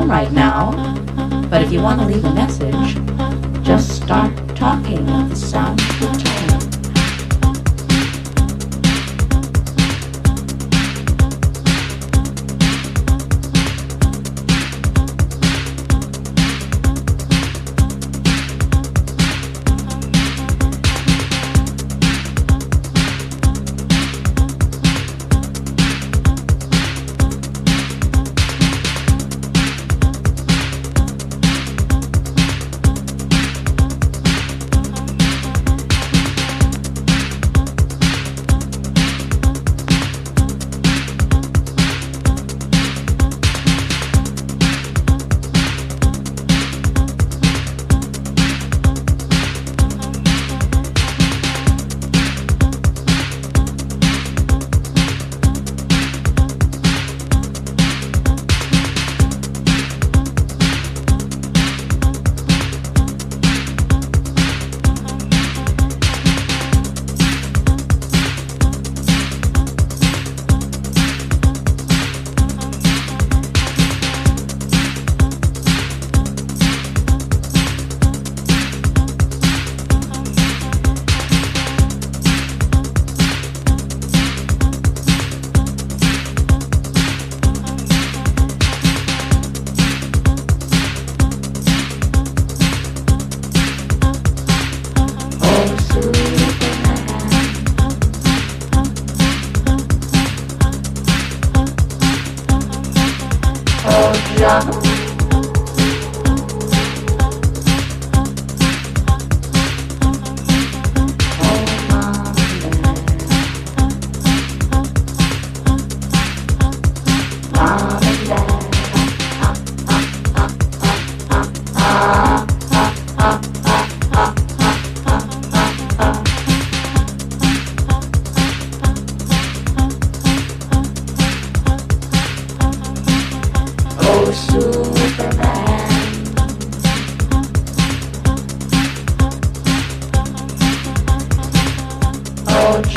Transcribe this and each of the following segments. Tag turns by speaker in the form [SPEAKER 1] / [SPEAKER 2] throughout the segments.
[SPEAKER 1] phone right now, but if you want to leave a message, just start talking at the sound.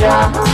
[SPEAKER 2] Yeah.